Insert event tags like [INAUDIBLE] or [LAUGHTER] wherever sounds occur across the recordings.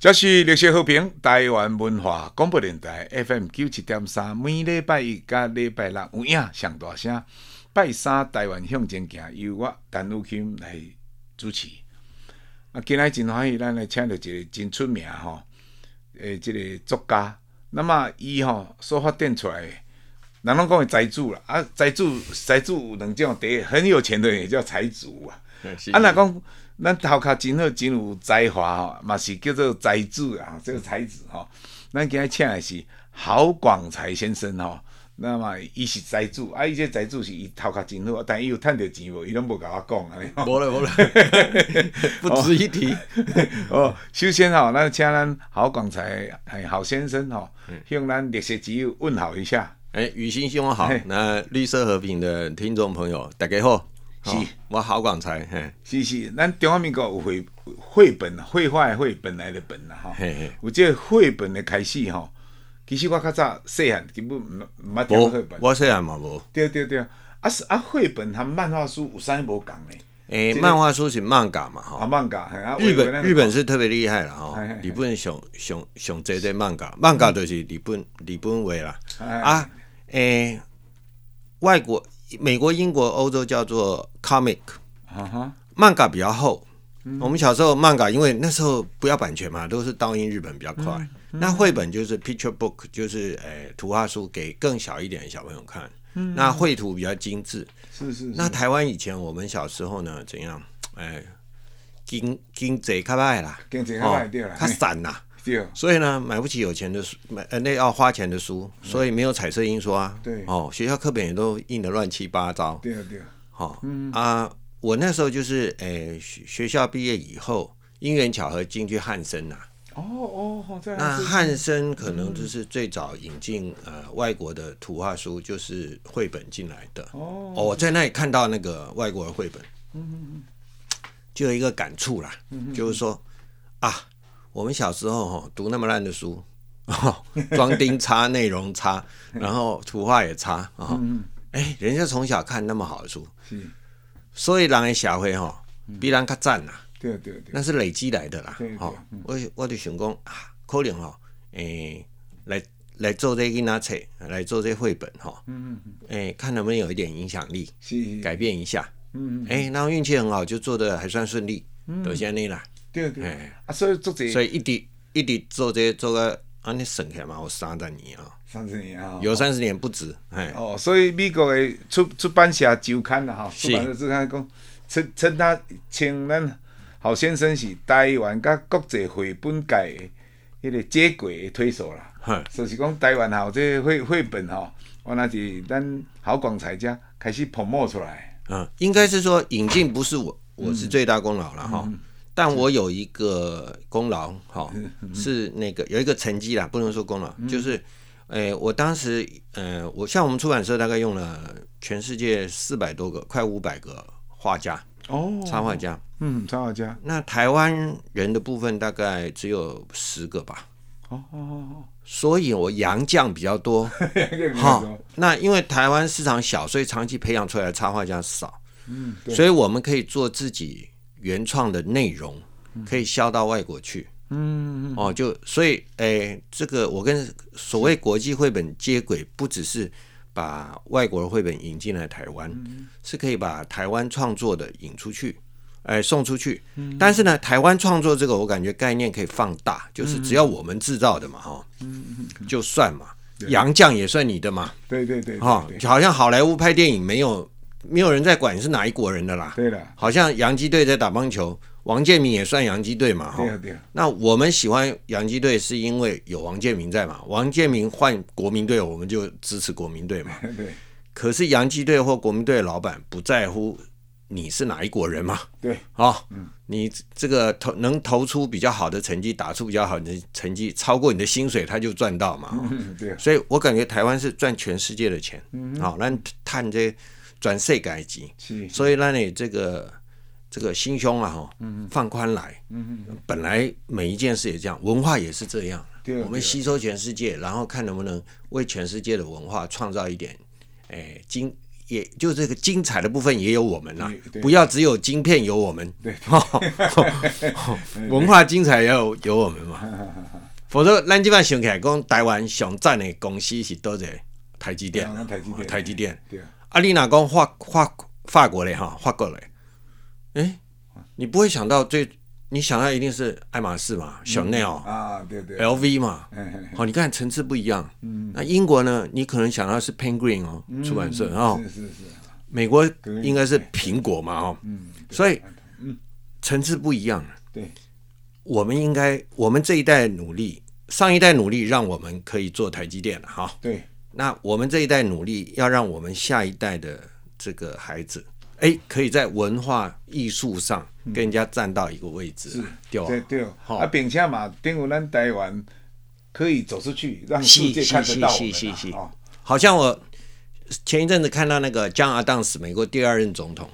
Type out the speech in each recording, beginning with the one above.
这是绿色和平台湾文化广播电台 FM 九七点三，每礼拜一加礼拜六有影上大声。拜三台湾向前行，由我陈汝钦来主持。啊，今日真欢喜，咱来请到一个真出名吼，诶，这个作家。那么伊吼所发展出来，人拢讲财主啦。啊，财主财主有两种，第一很有钱的人也叫财主啊。啊，若讲咱头壳真好，真有才华吼，嘛是叫做才子啊，这个才子吼。咱今日请的是郝广才先生吼，那么伊是才子，啊，伊这才子是伊头壳真好，但伊有趁着钱无？伊拢无甲我讲安尼。无了无了，[LAUGHS] 不值一提。[LAUGHS] 哦，首先吼，咱请咱郝广才哎郝先生吼，向咱历史之友问好一下。哎，雨欣兄好，那绿色和平的听众朋友大家好。是，我好广才，嘿，是是，咱中华民国有绘绘本，绘画的绘本来的本啦，哈，有这绘本的开始哈。其实我较早细汉根本唔唔捌听绘本，我细汉嘛无。对对对，啊是啊，绘本和漫画书有啥无共呢？诶，漫画书是漫画嘛，哈，漫画，日本日本是特别厉害了哈，日本上上上这这漫画，漫画就是日本日本画啦，啊，诶，外国。美国、英国、欧洲叫做 comic，漫画比较厚。嗯、我们小时候漫画，因为那时候不要版权嘛，都是盗印日本比较快。嗯嗯、那绘本就是 picture book，就是诶、欸、图画书，给更小一点的小朋友看。嗯、那绘图比较精致。是，是是。那台湾以前我们小时候呢，怎样？诶、欸，经经济较歹啦，经济较歹啦，较散呐。所以呢，买不起有钱的书，买呃那要花钱的书，所以没有彩色印刷。啊对哦，学校课本也都印的乱七八糟。对啊对啊。好，嗯啊，我那时候就是诶学学校毕业以后，因缘巧合进去汉森呐。哦哦，那汉森可能就是最早引进呃外国的图画书，就是绘本进来的。哦。我在那里看到那个外国的绘本，嗯嗯嗯，就有一个感触啦，就是说啊。我们小时候哈读那么烂的书，[LAUGHS] 装订差，内容差，[LAUGHS] 然后图画也差啊！哎，人家从小看那么好的书，所以人的社会哈比人较赞呐。对对对，那是累积来的啦。哈，我我就想讲啊，可能哈，诶，来来做这个拿册，来做这绘本哈，嗯嗯哎，看能不能有一点影响力，改变一下。嗯嗯，哎，然后运气很好，就做的还算顺利，到现在啦。对对，啊，所以做这，所以一直一直做这做个，啊，你省起来嘛，有三十年啊，三十年啊，有三十年不止，哎，哦，所以美国的出出版社周刊啦，哈，出版社周刊讲，称称他称咱郝先生是台湾甲国际绘本界迄个接轨的推手啦，哈，就是讲台湾好这绘绘本哈，原来是咱郝广才家开始 promote 出来，嗯，应该是说引进不是我，我是最大功劳了哈。但我有一个功劳，哈，是那个有一个成绩啦，不能说功劳，就是，诶、欸，我当时，呃，我像我们出版社大概用了全世界四百多个，快五百个画家，哦，插画家，嗯，插画家，那台湾人的部分大概只有十个吧，哦哦哦，所以我洋将比较 [LAUGHS] 多，哈，那因为台湾市场小，所以长期培养出来的插画家少，嗯，所以我们可以做自己。原创的内容可以销到外国去，嗯，哦，就所以，诶，这个我跟所谓国际绘本接轨，不只是把外国的绘本引进来台湾，是可以把台湾创作的引出去，诶，送出去。但是呢，台湾创作这个，我感觉概念可以放大，就是只要我们制造的嘛，哈，就算嘛，洋将也算你的嘛，对对对，哈，就好像好莱坞拍电影没有。没有人在管你是哪一国人的啦。对的，好像洋基队在打棒球，王建民也算洋基队嘛。对对。那我们喜欢洋基队是因为有王建民在嘛？王建民换国民队，我们就支持国民队嘛。[LAUGHS] 对。可是洋基队或国民队的老板不在乎你是哪一国人嘛？对。啊，你这个投能投出比较好的成绩，打出比较好的成绩，超过你的薪水，他就赚到嘛。[LAUGHS] 对。所以我感觉台湾是赚全世界的钱。嗯。好，那探这。转世改机，所以让你这个这个心胸啊，哈，放宽来，本来每一件事也这样，文化也是这样，我们吸收全世界，然后看能不能为全世界的文化创造一点，哎，精也就这个精彩的部分也有我们啦，不要只有晶片有我们，对，[LAUGHS] 文化精彩也有有我们嘛。[LAUGHS] 否则，咱这边想起来讲，台湾上赞的公司是多少？台积电，台积电。对啊。啊，你哪讲法法法国嘞？哈，法国嘞？哎，你不会想到最，你想到一定是爱马仕嘛，Chanel 啊，对对，LV 嘛。好，你看层次不一样。嗯。那英国呢？你可能想到是 Penguin 哦，出版社哦。是是是。美国应该是苹果嘛？哦。嗯。所以，层次不一样。对。我们应该，我们这一代努力，上一代努力，让我们可以做台积电了哈。对，那我们这一代努力，要让我们下一代的这个孩子，哎，可以在文化艺术上跟人家站到一个位置，是，对对。啊，并且嘛，等于咱台湾可以走出去，让世界看得到我们。哦，好像我前一阵子看到那个江阿当斯，美国第二任总统，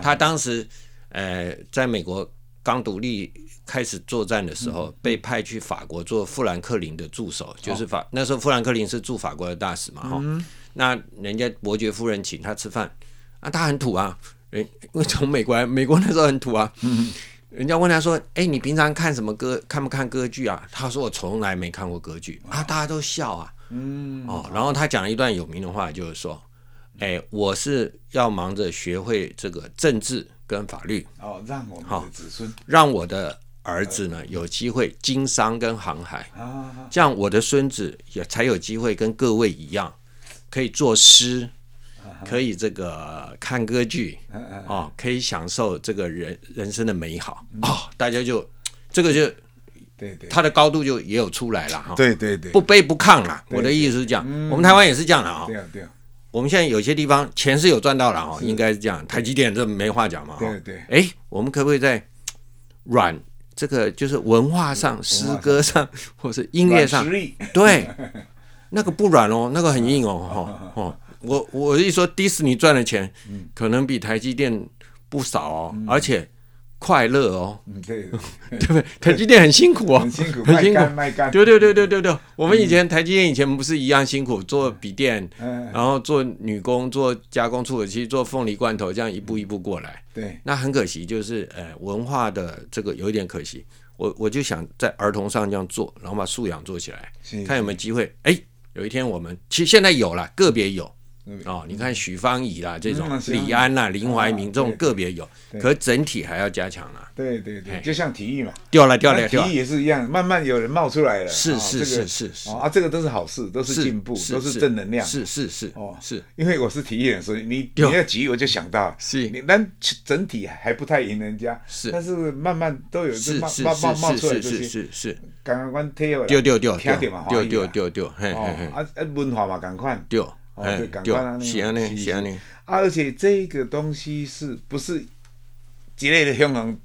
他当时呃，在美国刚独立。开始作战的时候，嗯、被派去法国做富兰克林的助手，嗯、就是法那时候富兰克林是驻法国的大使嘛，哈、嗯，那人家伯爵夫人请他吃饭，啊，他很土啊，人因为从美国来，美国那时候很土啊，嗯、人家问他说，哎，你平常看什么歌？看不看歌剧啊？他说我从来没看过歌剧。啊，大家都笑啊，嗯，哦，然后他讲了一段有名的话，就是说，哎，我是要忙着学会这个政治跟法律，哦，让我们的子孙，让我的。儿子呢，有机会经商跟航海，这样我的孙子也才有机会跟各位一样，可以作诗，可以这个看歌剧，哦，可以享受这个人人生的美好。哦，大家就这个就对对，他的高度就也有出来了哈，对对对，不卑不亢了。我的意思是这样，我们台湾也是这样的啊。对，我们现在有些地方钱是有赚到了哈，应该是这样。台积电这没话讲嘛。对对，哎，我们可不可以在软？这个就是文化上、诗歌上，或是音乐上，对，那个不软哦，那个很硬哦，[LAUGHS] 哦，我我一说迪士尼赚的钱，可能比台积电不少哦，而且。快乐哦，对对不对？[LAUGHS] 台积电很辛苦哦，很辛苦，很辛苦，对对对对对对。我们以前台积电以前不是一样辛苦，做笔电，然后做女工，做加工处理器，做凤梨罐头，这样一步一步过来。对，那很可惜，就是呃文化的这个有一点可惜。我我就想在儿童上这样做，然后把素养做起来，看有没有机会。哎，有一天我们其实现在有了，个别有。哦，你看许芳宜啦，这种李安啦、林怀民这种个别有，可整体还要加强啦。对对对，就像体育嘛，掉了掉了，体育也是一样，慢慢有人冒出来了。是是是是啊，这个都是好事，都是进步，都是正能量。是是是哦，是。因为我是体育人，所以你你要急，我就想到，是。你但整体还不太赢人家，是，但是慢慢都有冒冒冒出来这些，是是。刚刚我听了，丢丢丢丢丢丢丢丢，嘿嘿嘿，啊啊文化嘛，赶快。丢。哎，对，是安尼，是安尼。而且这个东西是不是一类的香港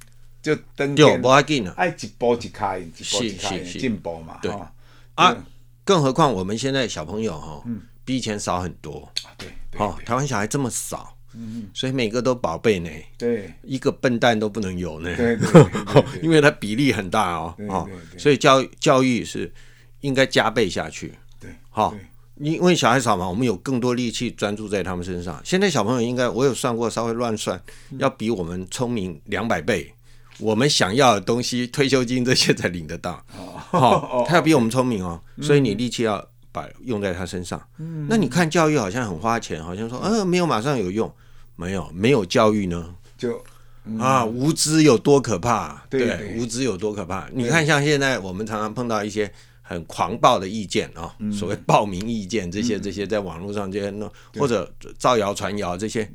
就登天？不要紧啊，爱一步一卡，一步一卡进步嘛。对啊，更何况我们现在小朋友哈，比以前少很多。对，哦，台湾小孩这么少，嗯，所以每个都宝贝呢。对，一个笨蛋都不能有呢。对对 [LAUGHS] 对，因为它比例很大哦。哦，所以教教育是应该加倍下去。对，好。因为小孩少嘛，我们有更多力气专注在他们身上。现在小朋友应该，我有算过，稍微乱算，要比我们聪明两百倍。我们想要的东西，退休金这些才领得到。哦，他要比我们聪明哦，所以你力气要把用在他身上。那你看教育好像很花钱，好像说，呃，没有马上有用，没有，没有教育呢，就啊，无知有多可怕？对，无知有多可怕？你看，像现在我们常常碰到一些。很狂暴的意见啊，所谓暴民意见这些这些，在网络上这些弄或者造谣传谣这些，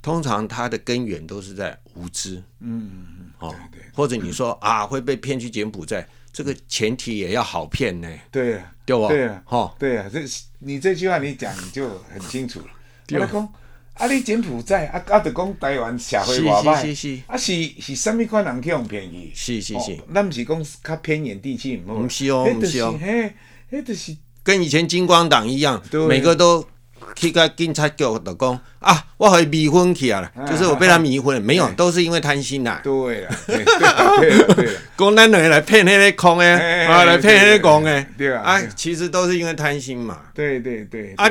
通常它的根源都是在无知，嗯嗯哦，或者你说啊会被骗去柬埔寨，这个前提也要好骗呢，对对吧？对啊，哈，对啊，这你这句话你讲就很清楚了，我来讲。啊！你柬埔寨啊，啊，就讲台湾社会外歹，啊是是啥物款人去用便宜？是是是，咱毋是讲较偏远地区，毋是哦，毋是哦，嘿，迄就是跟以前金光党一样，每个都去个警察局就讲啊，我可以迷昏去啊，就是我被他迷昏了，没有，都是因为贪心呐。对啊，对对对，[LAUGHS] 讲咱两个来骗那个空诶，啊，来骗那个公诶，对啊，啊，其实都是因为贪心嘛。对对对，啊，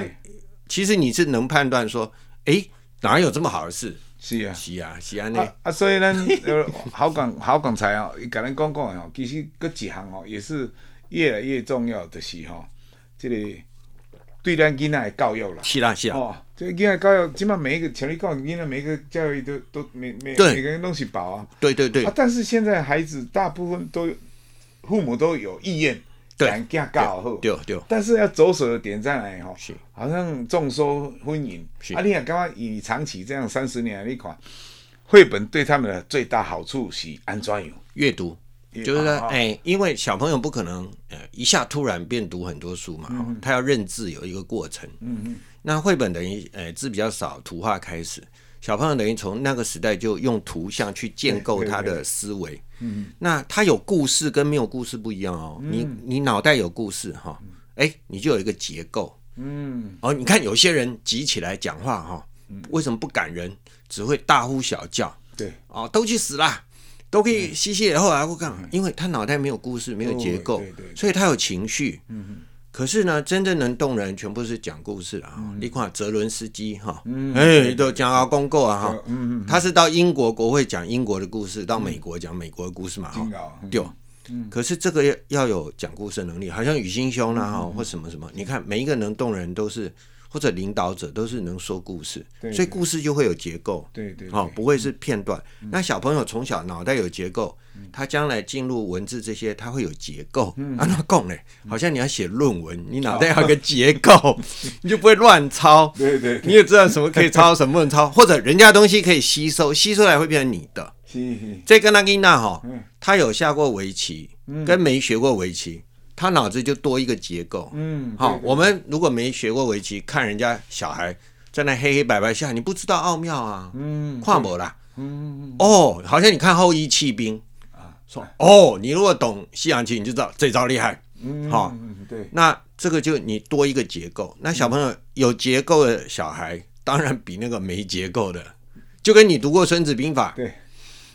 其实你是能判断说。哎，哪有这么好的事？是啊，是啊，是啊，那啊，所以咱呃，[LAUGHS] 好讲好讲才哦，伊甲咱讲讲哦，其实搁一项哦，也是越来越重要的是吼，这个对咱囡仔的教育啦。是啦，是啦。哦，这个囡仔教育，起码每一个像你讲囡仔每一个教育都都每每每个人都是宝啊。对对对。啊，但是现在孩子大部分都父母都有意愿。对，教好，对对。但是要着手的点在哪里？哈，好像重收婚姻。啊，你看，刚刚以长期这样三十年来，你看，绘本对他们的最大好处是安装有？阅读，就是说，哎，因为小朋友不可能呃一下突然变读很多书嘛，他要认字有一个过程。嗯嗯。那绘本等于，呃，字比较少，图画开始。小朋友等于从那个时代就用图像去建构他的思维，嗯，那他有故事跟没有故事不一样哦。嗯、你你脑袋有故事哈，哎、欸，你就有一个结构，嗯，哦，你看有些人急起来讲话哈，为什么不感人，只会大呼小叫，对，哦，都去死啦，都可以吸血，后来我讲，因为他脑袋没有故事，没有结构，所以他有情绪，嗯。可是呢，真正能动人，全部是讲故事啊！你看泽伦斯基哈，哎，都讲阿公告啊哈，他是到英国国会讲英国的故事，到美国讲美国的故事嘛哈，对。可是这个要要有讲故事能力，好像雨欣兄啦哈，或什么什么，你看每一个能动人都是。或者领导者都是能说故事，所以故事就会有结构，对对，对，哦，不会是片段。嗯、那小朋友从小脑袋有结构，嗯、他将来进入文字这些，他会有结构。嗯、啊，那讲嘞，好像你要写论文，嗯、你脑袋要有个结构，[LAUGHS] 你就不会乱抄。对，对对，你也知道什么可以抄，什么不能抄，或者人家东西可以吸收，吸收来会变成你的。这个那个那哈，他有下过围棋，跟没学过围棋。他脑子就多一个结构，嗯，好，我们如果没学过围棋，看人家小孩在那黑黑白白下，你不知道奥妙啊，嗯，跨模啦，嗯，哦，好像你看后羿弃兵。啊，说哦，你如果懂西洋棋，你就知道这招厉害，嗯，好，对，那这个就你多一个结构，那小朋友有结构的小孩，当然比那个没结构的，就跟你读过孙子兵法，对，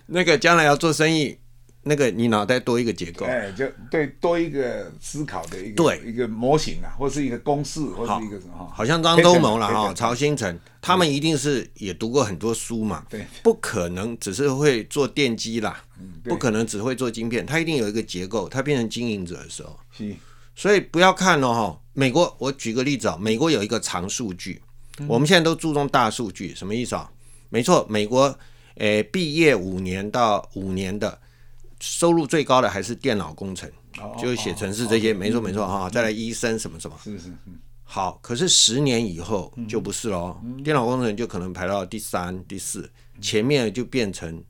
那个将来要做生意。那个你脑袋多一个结构，哎，就对，多一个思考的一个对。一个模型啊，或是一个公式，或是一个什么？好像张忠谋了哈，曹新成，他们一定是也读过很多书嘛，对，不可能只是会做电机啦，不可能只会做晶片，他一定有一个结构，他变成经营者的时候，所以不要看哦哈，美国，我举个例子啊，美国有一个长数据，我们现在都注重大数据，什么意思啊？没错，美国诶毕业五年到五年的。收入最高的还是电脑工程，就是写程式这些，没错没错哈。再来医生什么什么，是是好，可是十年以后就不是喽，电脑工程就可能排到第三、第四，前面就变成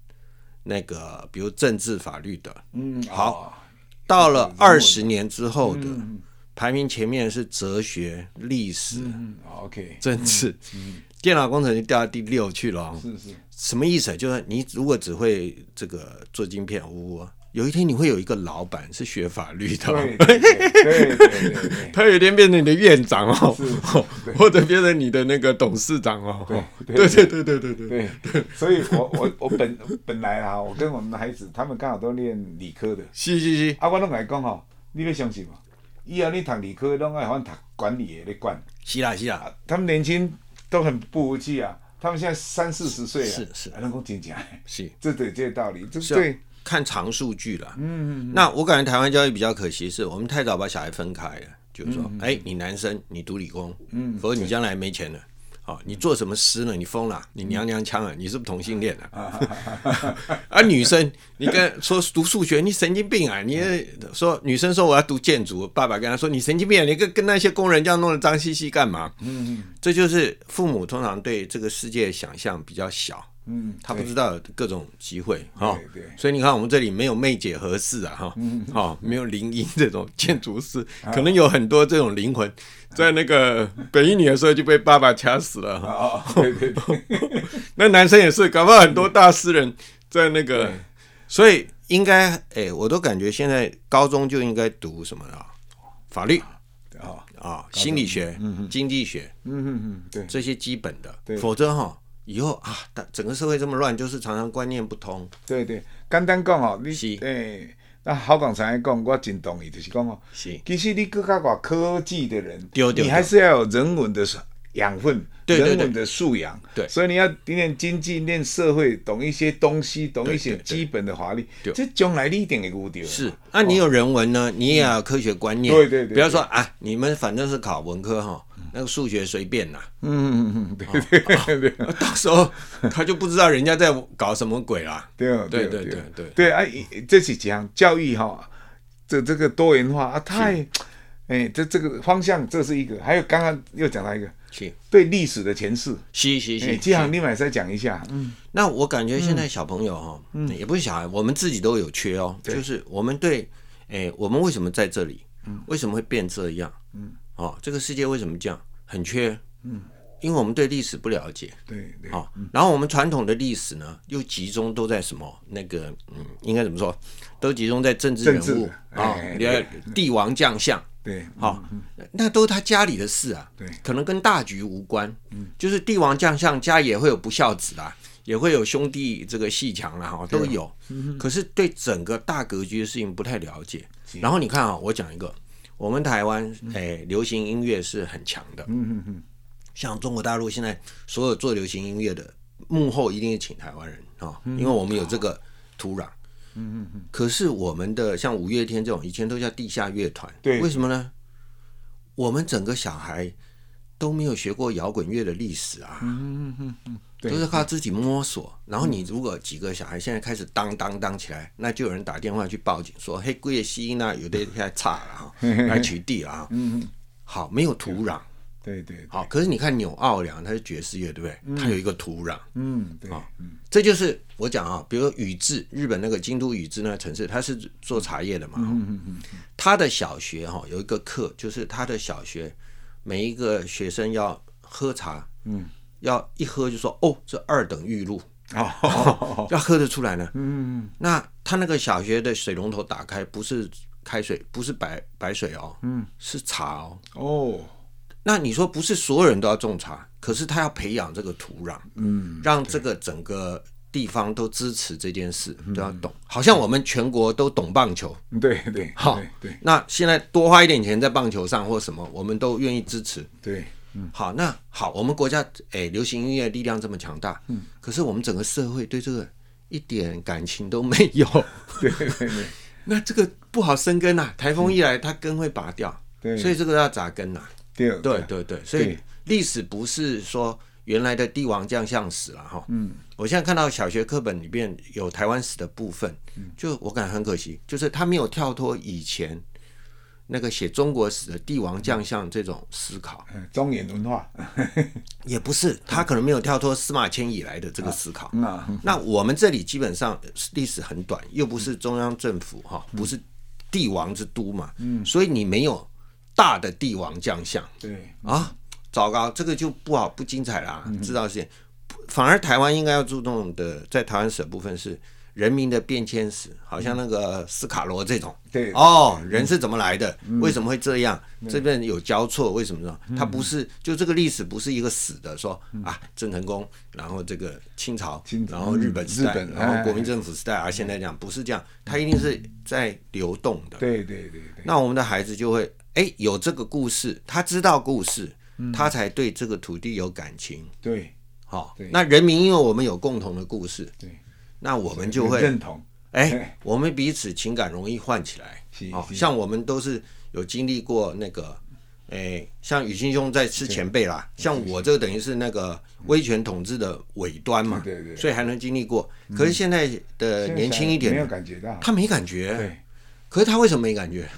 那个比如政治法律的。嗯，好，到了二十年之后的排名前面是哲学、历史，OK，政治，电脑工程就掉到第六去了。是是。什么意思？就是你如果只会这个做晶片，呜呜。有一天你会有一个老板是学法律的，[LAUGHS] 他有一天变成你的院长哦，或者变成你的那个董事长哦，对对对对对对。所以我我我本本来啊，我跟我们的孩子，他们刚好都念理科的，是是是。啊，我拢来讲哦，你要相信嘛，以后你读理科，拢爱喊读管理的管。是啦是啦，他们年轻都很不服气啊。他们现在三四十岁了，是是，还能够听讲，是，这对这个道理，这对看长数据了。嗯嗯。那我感觉台湾教育比较可惜，是我们太早把小孩分开了，就是说，哎，你男生你读理工，嗯，否则你将来没钱了。哦，你做什么诗呢？你疯了？你娘娘腔啊？你是不是同性恋啊？[LAUGHS] 啊，女生，你跟说读数学，你神经病啊！你说女生说我要读建筑，爸爸跟她说你神经病啊！你跟跟那些工人这样弄得脏兮兮干嘛？嗯，这就是父母通常对这个世界想象比较小。嗯，他不知道各种机会哈，对，所以你看我们这里没有妹姐合适啊哈，好，没有林英这种建筑师，可能有很多这种灵魂，在那个北一女的时候就被爸爸掐死了。[LAUGHS] 哈，对对对，[LAUGHS] 那男生也是，搞不好很多大诗人。在那个，所以应该哎，我都感觉现在高中就应该读什么啊？法律。啊啊，心理学、经济学，嗯嗯嗯，对，这些基本的，否则哈。以后啊，整个社会这么乱，就是常常观念不通。对对，刚刚讲哦，你是。诶，那好讲才讲，我真同意，就是讲哦，是，其实你更加搞科技的人，对对对，你还是要有人文的养分，人文的素养。对，所以你要练经济、练社会，懂一些东西，懂一些基本的法律。对，这将来你一定会有掉。是，那你有人文呢，你也要有科学观念。对对对，不要说啊，你们反正是考文科哈，那个数学随便呐。嗯嗯嗯，对对对，[LAUGHS] 到时候他就不知道人家在搞什么鬼啦。对对对对对对啊，这是讲教育哈。这这个多元化啊，太，哎，这这个方向这是一个，还有刚刚又讲到一个，是对历史的诠释，是是是，这样你们再讲一下。嗯，那我感觉现在小朋友哈，嗯，也不是小孩，我们自己都有缺哦，就是我们对，哎，我们为什么在这里？嗯，为什么会变这样？嗯，哦，这个世界为什么这样？很缺，嗯。因为我们对历史不了解，对对，好，然后我们传统的历史呢，又集中都在什么？那个，嗯，应该怎么说？都集中在政治人物啊，帝王将相，对，好，那都是他家里的事啊，对，可能跟大局无关。嗯，就是帝王将相家也会有不孝子啦，也会有兄弟这个鬩墙啦，哈，都有。可是对整个大格局的事情不太了解。然后你看啊，我讲一个，我们台湾哎，流行音乐是很强的。嗯嗯嗯。像中国大陆现在所有做流行音乐的幕后一定是请台湾人啊，因为我们有这个土壤。嗯嗯嗯。可是我们的像五月天这种以前都叫地下乐团，对，为什么呢？我们整个小孩都没有学过摇滚乐的历史啊。嗯嗯嗯嗯，都是靠自己摸索。然后你如果几个小孩现在开始当当当起来，那就有人打电话去报警说：“嘿，贵西那有的太差了哈，[LAUGHS] 来取缔啊。”嗯嗯。好，没有土壤。对对，好，可是你看纽奥良，它是爵士乐，对不对？它有一个土壤，嗯，对，这就是我讲啊，比如宇治，日本那个京都宇治那个城市，它是做茶叶的嘛，嗯嗯嗯，他的小学哈有一个课，就是他的小学每一个学生要喝茶，嗯，要一喝就说哦，这二等玉露，哦，[LAUGHS] 要喝得出来呢，嗯，那他那个小学的水龙头打开不是开水，不是白白水哦，嗯，是茶哦，哦。那你说不是所有人都要种茶，可是他要培养这个土壤，嗯，让这个整个地方都支持这件事，都要懂。好像我们全国都懂棒球，对对，好，对。那现在多花一点钱在棒球上或什么，我们都愿意支持。对，嗯，好，那好，我们国家诶，流行音乐力量这么强大，嗯，可是我们整个社会对这个一点感情都没有，对 [LAUGHS] 对对，[LAUGHS] 那这个不好生根呐，台风一来，它根会拔掉，对，所以这个要扎根呐。对对对对，所以历史不是说原来的帝王将相史了哈。嗯，我现在看到小学课本里边有台湾史的部分，就我感觉很可惜，就是他没有跳脱以前那个写中国史的帝王将相这种思考。中原文化 [LAUGHS] 也不是，他可能没有跳脱司马迁以来的这个思考。那那我们这里基本上历史很短，又不是中央政府哈，不是帝王之都嘛。嗯，所以你没有。大的帝王将相，对。啊，糟糕，这个就不好不精彩啦，知道是，反而台湾应该要注重的，在台湾史的部分是人民的变迁史，好像那个斯卡罗这种，对。哦，人是怎么来的？为什么会这样？这边有交错，为什么呢？它不是就这个历史不是一个死的，说啊，郑成功，然后这个清朝，然后日本时代，然后国民政府时代，而现在这样不是这样，它一定是在流动的。对对对对，那我们的孩子就会。哎，有这个故事，他知道故事，嗯、他才对这个土地有感情。对，好，那人民因为我们有共同的故事，对，那我们就会认同。哎，[LAUGHS] 我们彼此情感容易唤起来。好，像我们都是有经历过那个，哎，像宇青兄在吃前辈啦，像我这个等于是那个威权统治的尾端嘛，对对，所以还能经历过。可是现在的年轻一点，没有感觉到，他没感觉。对，可是他为什么没感觉？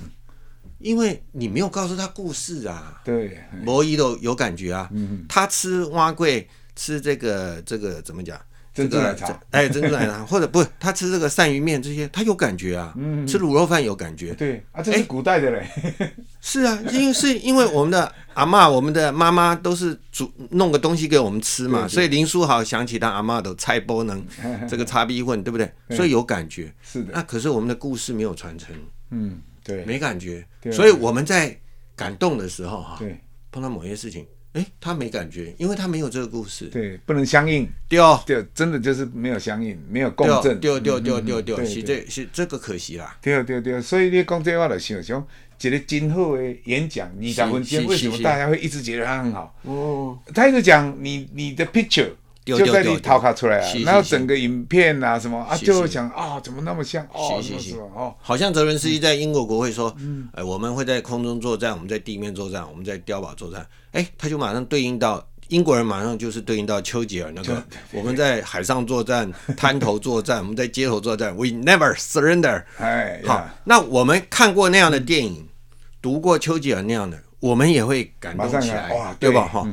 因为你没有告诉他故事啊，对，摩伊都有感觉啊。嗯，他吃蛙桂，吃这个这个怎么讲？珍珠奶茶，哎，珍珠奶茶，[LAUGHS] 或者不，他吃这个鳝鱼面这些，他有感觉啊。嗯，吃卤肉饭有感觉。对啊，这是古代的嘞。[LAUGHS] 是啊，因为是因为我们的阿嬷、我们的妈妈都是煮弄个东西给我们吃嘛，所以林书豪想起他阿妈的菜包能 [LAUGHS] 这个叉逼混，对不对？所以有感觉。是的。那可是我们的故事没有传承。嗯。对，没感觉，所以我们在感动的时候哈，碰到某些事情，哎，他没感觉，因为他没有这个故事，对，不能相应，对哦，对，真的就是没有相应，没有共振，对对对对对，是这是这个可惜啦，对对对，所以你讲这话就想想，一个今后的演讲，二十分钟，为什么大家会一直觉得他很好？哦，他一直讲你你的 picture。就在你头壳出来啊，然后整个影片啊什么啊，就会想啊，怎么那么像哦，是是。哦，好像泽伦斯基在英国国会说，哎，我们会在空中作战，我们在地面作战，我们在碉堡作战，哎，他就马上对应到英国人，马上就是对应到丘吉尔那个，我们在海上作战，滩头作战，[LAUGHS] 我们在街头作战，We never surrender。哎，好，那我们看过那样的电影，读过丘吉尔那样的，我们也会感动起来，对。吧？哈，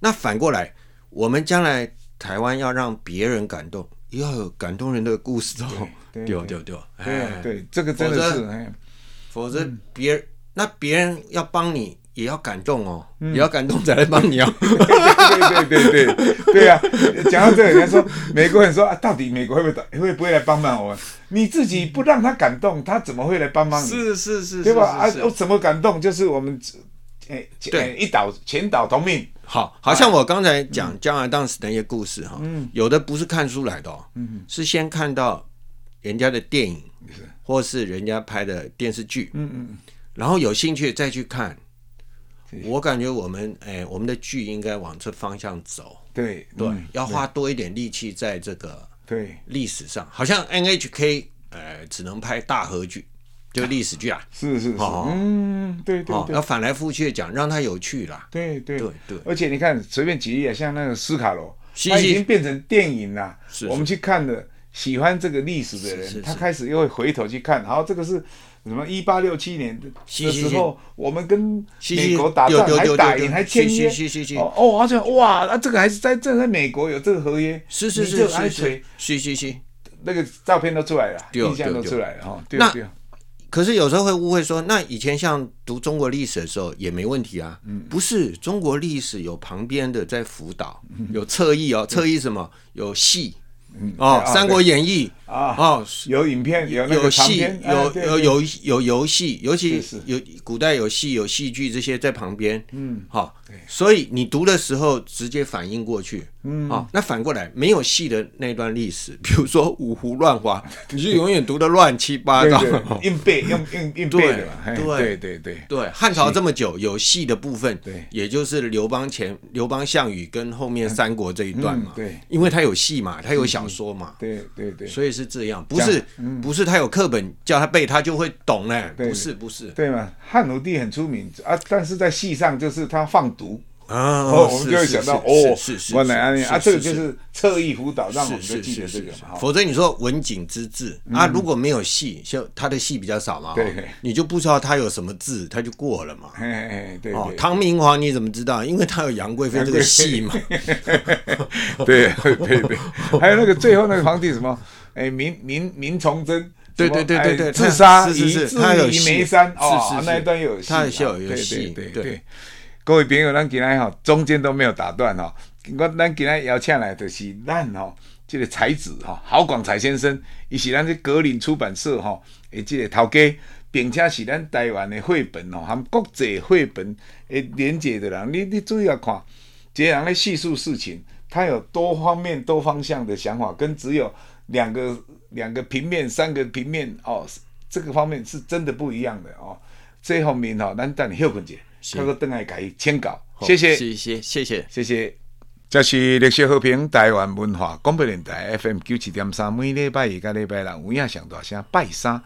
那反过来，我们将来。台湾要让别人感动，要有感动人的故事哦。对对对对，对这个真的是，否则别人那别人要帮你也要感动哦，也要感动才来帮你哦。[LAUGHS] 对对对对对对啊！讲到这里，人家说美国人说啊，到底美国会不会会不会来帮忙我们？你自己不让他感动，他怎么会来帮忙你？是是是，对吧？啊，我怎么感动？就是我们哎，对，一岛全岛同命。好，好像我刚才讲将来当时那些故事哈，嗯、有的不是看书来的，哦，嗯、是先看到人家的电影，是。或是人家拍的电视剧，嗯嗯，然后有兴趣再去看。我感觉我们哎，我们的剧应该往这方向走，对对，嗯、要花多一点力气在这个对。历史上，好像 NHK 呃只能拍大合剧。就历史剧啊，是是是，嗯，对对对，要反来覆去的讲，让它有趣啦。对对对对，而且你看，随便举例啊，像那个斯卡罗，他已经变成电影了。是，我们去看的，喜欢这个历史的人，他开始又会回头去看。好，这个是什么？一八六七年的时候，我们跟美国打仗，还打赢，还签约。哦哦，好像哇，那这个还是在这在美国有这个合约。是是是是是是是，那个照片都出来了，印象都出来了哈。对对。可是有时候会误会说，那以前像读中国历史的时候也没问题啊。嗯，不是，中国历史有旁边的在辅导，有侧翼哦，侧翼什么？有戏。哦，《三国演义》啊，哦，有影片，有有戏，有有有有游戏，尤其有古代有戏有戏剧这些在旁边，嗯，好，所以你读的时候直接反应过去，嗯，好，那反过来没有戏的那段历史，[LAUGHS] 比如说五胡乱华，你就永远读的乱七八糟，[LAUGHS] 硬背用硬硬背的嘛，对对对对，汉朝这么久有戏的部分，对，也就是刘邦前刘邦项羽跟后面三国这一段嘛，对，因为他有戏嘛，他有小。说嘛，对对对，所以是这样，不是不是他有课本叫他背，他就会懂嘞，不是不是，对嘛？汉武帝很出名啊，但是在戏上就是他放毒。啊，我们就会想到哦，是是是，啊，这个就是侧翼辅导，让我们就记得这个嘛。否则你说文景之治啊，如果没有戏，就他的戏比较少嘛，对，你就不知道他有什么字，他就过了嘛。哎对对。唐明皇你怎么知道？因为他有杨贵妃这个戏嘛。[LAUGHS] 对对对，还有那个最后那个皇帝什么？哎，明明明崇祯，对对对对对，自杀以自縊眉山，哦，那一段有戏，他有有戏，对对对。各位朋友，咱今天哈中间都没有打断哈。我咱今天邀请来的是咱哈这个才子哈郝广才先生，伊是咱这格林出版社哈诶这个头家，并且是咱台湾的绘本哦含国际绘本诶连接的人。你你注意要看，这样来叙述事情，他有多方面、多方向的想法，跟只有两个两个平面、三个平面哦，这个方面是真的不一样的哦。这方面哦，咱等你休困者。他说：“等下给伊签稿，谢谢，谢谢，谢谢，谢谢。这是历史和平台湾文化广播电台 FM 九七点三，每礼拜二、甲礼拜六有影上大声拜三，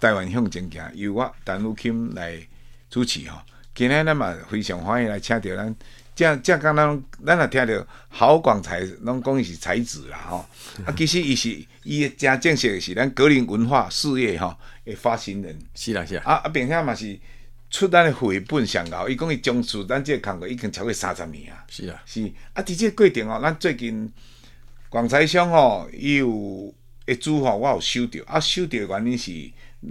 台湾向前行，由我陈汝钦来主持哈。今天咱嘛非常欢迎来请到咱，这这刚刚咱也听着郝广才，拢讲伊是才子啦吼。啊，其实伊是伊正正式是咱格林文化事业吼诶发行人。是啦，是啦。啊啊，并且嘛是。出咱的绘本上高，伊讲伊从事咱即个工作已经超过三十年啊。是啊，是啊，伫即个过程哦，咱最近广才兄吼，伊有一组吼，我有收到，啊，收到的原因是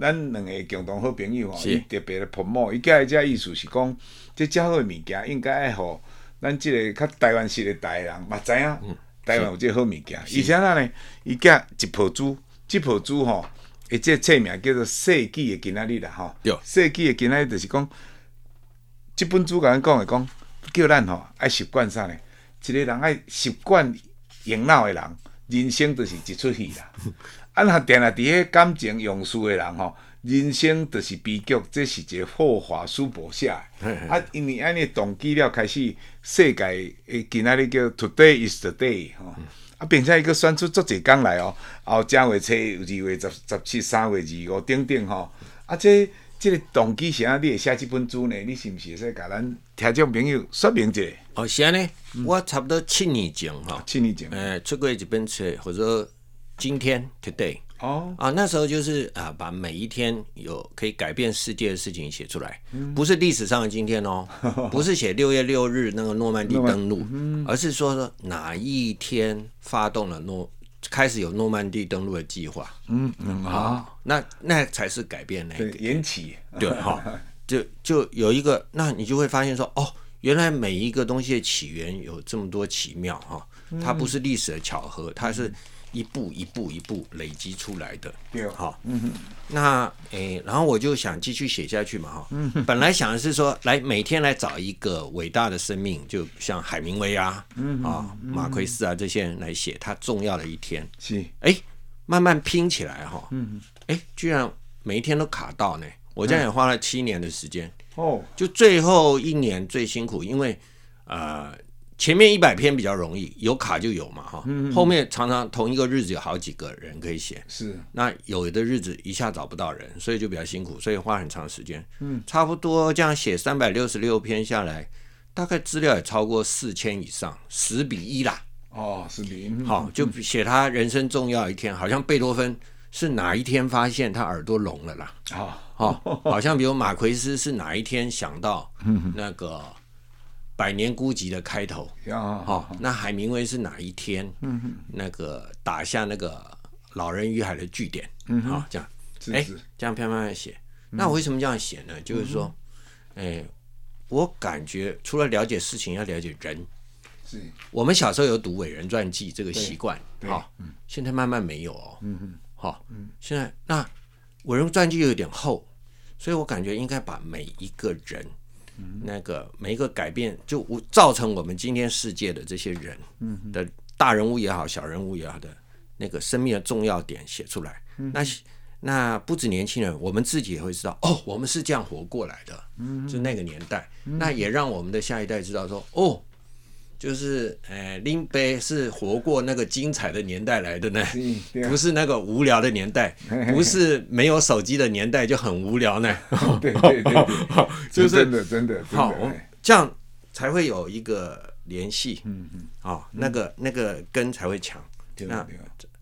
咱两个共同好朋友吼，伊特别的 promote，伊个只意思是讲，即遮好的物件应该爱互咱即个较台湾式的台人嘛知影，嗯、台湾有即个好物件，是而且呢呢，伊个一铺珠，一铺珠吼。伊即个册名叫做《世纪的今仔日》啦，吼。有《世纪的今仔日》就是讲，即本书甲咱讲的讲，叫咱吼爱习惯啥呢？一个人爱习惯用脑的人，人生就是一出戏啦。[LAUGHS] 啊，若定定伫迄感情用事的人吼，人生就是悲剧，这是一个后话书博写。啊，因为安尼动机了，开始世界诶，今仔日叫 Today is the day 吼。啊，并且伊阁选出足侪工来哦，后正月初二月十十七、三月二五等等吼。啊，这这个动机是安，你会写这本书呢？你是毋是会使甲咱听众朋友说明一下？哦，是安尼，嗯、我差不多七年前哈，七年前，诶，出过一本册，或者今天 Today。哦，啊，那时候就是啊，把每一天有可以改变世界的事情写出来，嗯、不是历史上的今天哦，[LAUGHS] 不是写六月六日那个诺曼底登陆，嗯、而是说说哪一天发动了诺，开始有诺曼底登陆的计划。嗯嗯好，那那才是改变那个缘起，对 [LAUGHS] 哈，就就有一个，那你就会发现说，哦，原来每一个东西的起源有这么多奇妙哈，它不是历史的巧合，它是。一步一步一步累积出来的，对，好，嗯，那诶、欸，然后我就想继续写下去嘛，哈，嗯，本来想的是说，来每天来找一个伟大的生命，就像海明威啊，嗯啊，马奎斯啊这些人来写他重要的一天，是，哎、欸，慢慢拼起来哈，哎、欸，居然每一天都卡到呢，我这样也花了七年的时间，哦，就最后一年最辛苦，因为，呃。前面一百篇比较容易，有卡就有嘛哈。嗯嗯，后面常常同一个日子有好几个人可以写，是。那有的日子一下找不到人，所以就比较辛苦，所以花很长时间。嗯，差不多这样写三百六十六篇下来，大概资料也超过四千以上，十比一啦。哦，十比一。好，就写他人生重要一天，好像贝多芬是哪一天发现他耳朵聋了啦？啊，好，好像比如马奎斯是哪一天想到那个。百年孤寂的开头，好，那海明威是哪一天？那个打下那个老人与海的据点，好，这样，哎，这样慢慢写。那我为什么这样写呢？就是说，哎，我感觉除了了解事情，要了解人。是，我们小时候有读伟人传记这个习惯，好，现在慢慢没有哦。好，现在那伟人传记又有点厚，所以我感觉应该把每一个人。那个每一个改变，就造成我们今天世界的这些人的大人物也好，小人物也好的那个生命的重要点写出来。那那不止年轻人，我们自己也会知道，哦，我们是这样活过来的，就那个年代。那也让我们的下一代知道说，哦。就是，呃，林北是活过那个精彩的年代来的呢，不是那个无聊的年代，不是没有手机的年代就很无聊呢。对 [LAUGHS] 对对，[LAUGHS] 就是真的真的好，这样才会有一个联系，嗯嗯，好，那个那个根才会强。那，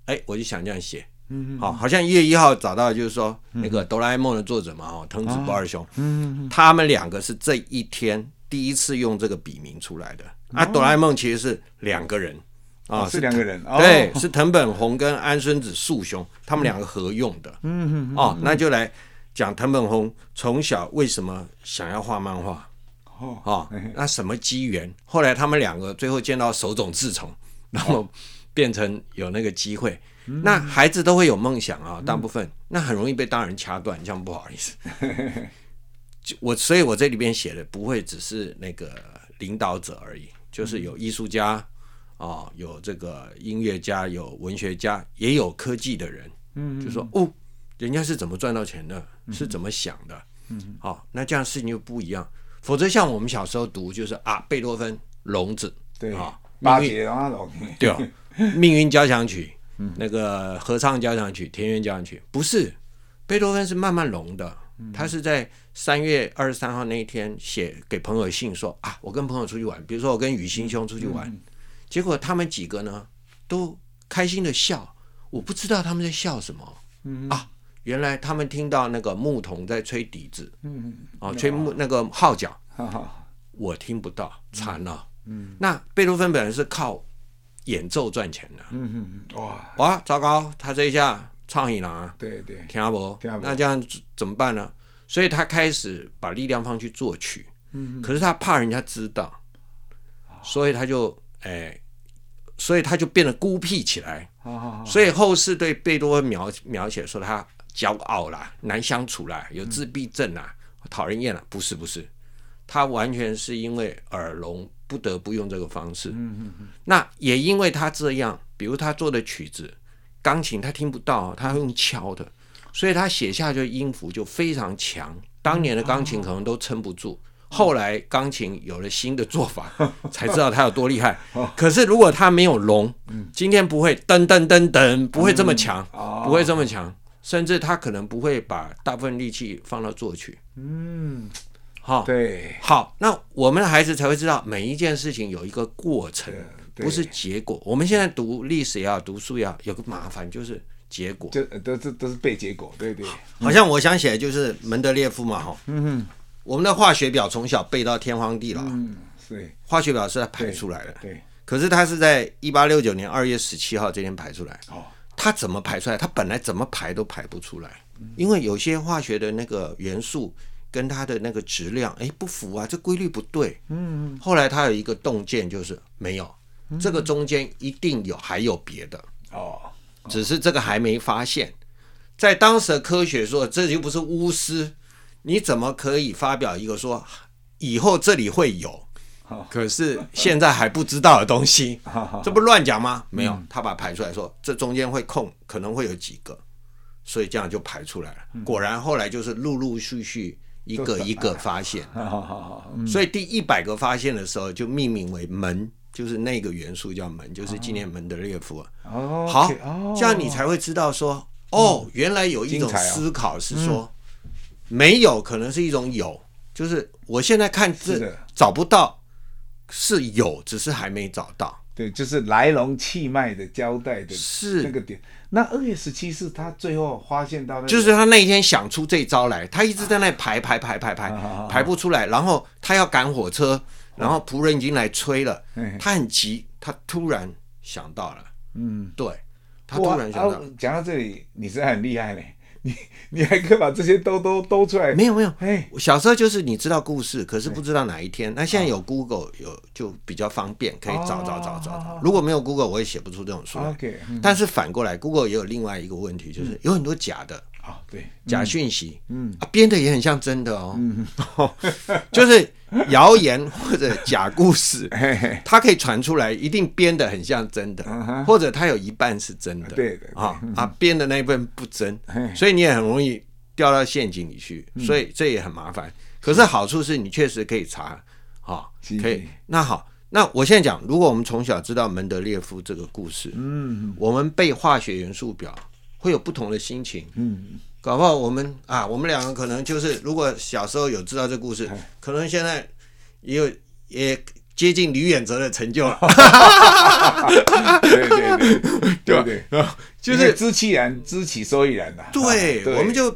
哎，我就想这样写，嗯好，好像一月一号找到，就是说那个哆啦 A 梦的作者嘛，哦，藤子不二雄，嗯。他们两个是这一天第一次用这个笔名出来的。啊，哆啦 A 梦其实是两个人啊，是两个人，对，是藤本弘跟安孙子素兄他们两个合用的。嗯嗯哦，那就来讲藤本弘从小为什么想要画漫画。哦，那什么机缘？后来他们两个最后见到手冢治虫，然后变成有那个机会。那孩子都会有梦想啊，大部分那很容易被大人掐断，这样不好意思。[LAUGHS] 我所以，我这里边写的不会只是那个领导者而已。就是有艺术家，啊、哦，有这个音乐家，有文学家，也有科技的人。嗯，就说哦，人家是怎么赚到钱的，是怎么想的。嗯，好、哦，那这样事情就不一样。否则像我们小时候读，就是啊，贝多芬聋子，对啊，八节啊，对啊，命运交响曲，那个合唱交响曲，田园交响曲，不是，贝多芬是慢慢聋的。他是在三月二十三号那一天写给朋友信说啊，我跟朋友出去玩，比如说我跟雨欣兄出去玩，结果他们几个呢都开心的笑，我不知道他们在笑什么。啊，原来他们听到那个牧童在吹笛子，啊，吹木那个号角，我听不到，惨了，那贝多芬本来是靠演奏赚钱的，哇。哇，糟糕，他这一下。创意啦，对对，听不，那这样怎么办呢？所以他开始把力量放去作曲，嗯，可是他怕人家知道，所以他就哎，所以他就变得孤僻起来，所以后世对贝多芬描描写说他骄傲啦，难相处啦，有自闭症啦，讨人厌啦，不是不是，他完全是因为耳聋不得不用这个方式。那也因为他这样，比如他做的曲子，钢琴他听不到，他用敲的，所以他写下去的音符就非常强。当年的钢琴可能都撑不住，后来钢琴有了新的做法，[LAUGHS] 才知道他有多厉害。[LAUGHS] 可是如果他没有聋，今天不会噔噔噔噔，不会这么强，不会这么强，甚至他可能不会把大部分力气放到作曲。嗯，好，对，好，那我们的孩子才会知道每一件事情有一个过程，不是结果。我们现在读历史也好，读书也好，有个麻烦就是。结果就都是都是背结果，对对。好像我想起来就是门德列夫嘛，哈，嗯哼，我们的化学表从小背到天荒地老，嗯，对，化学表是他排出来的，对。可是他是在一八六九年二月十七号这天排出来，哦，他怎么排出来？他本来怎么排都排不出来，因为有些化学的那个元素跟它的那个质量，哎，不符啊，这规律不对，嗯。后来他有一个洞见，就是没有，这个中间一定有还有别的，哦。只是这个还没发现，在当时的科学说，这就不是巫师，你怎么可以发表一个说以后这里会有，可是现在还不知道的东西，这不乱讲吗？没有，他把它排出来说，这中间会空，可能会有几个，所以这样就排出来了。果然后来就是陆陆续续一个一个发现，[LAUGHS] 所以第一百个发现的时候就命名为门。就是那个元素叫门，就是纪念门德列夫。哦，好，这样你才会知道说，哦，原来有一种思考是说，没有可能是一种有，就是我现在看这找不到，是有，只是还没找到。对，就是来龙去脉的交代的，是。那个点。那二月十七是他最后发现到，就是他那一天想出这招来，他一直在那排排排排排排不出来，然后他要赶火车。然后仆人已经来催了，他很急，他突然想到了，嗯，对，他突然想到。讲到这里，你是很厉害嘞，你你还可以把这些都都都出来？没有没有，哎，小时候就是你知道故事，可是不知道哪一天。那现在有 Google 有就比较方便，可以找找找找。如果没有 Google，我也写不出这种书来。OK，但是反过来，Google 也有另外一个问题，就是有很多假的。啊，对，假讯息，嗯，啊，编的也很像真的哦，嗯，[LAUGHS] 就是 [LAUGHS] 谣言或者假故事，[LAUGHS] 它可以传出来，一定编的很像真的，或者它有一半是真的，对的，啊啊，编的那一半不真，所以你也很容易掉到陷阱里去，所以这也很麻烦。可是好处是你确实可以查，啊，可以。那好，那我现在讲，如果我们从小知道门德列夫这个故事，嗯，我们背化学元素表。会有不同的心情，嗯，搞不好我们啊，我们两个可能就是，如果小时候有知道这故事，可能现在也有也接近吕远哲的成就了，对对对对对，就是知其然，知其所以然的，对，我们就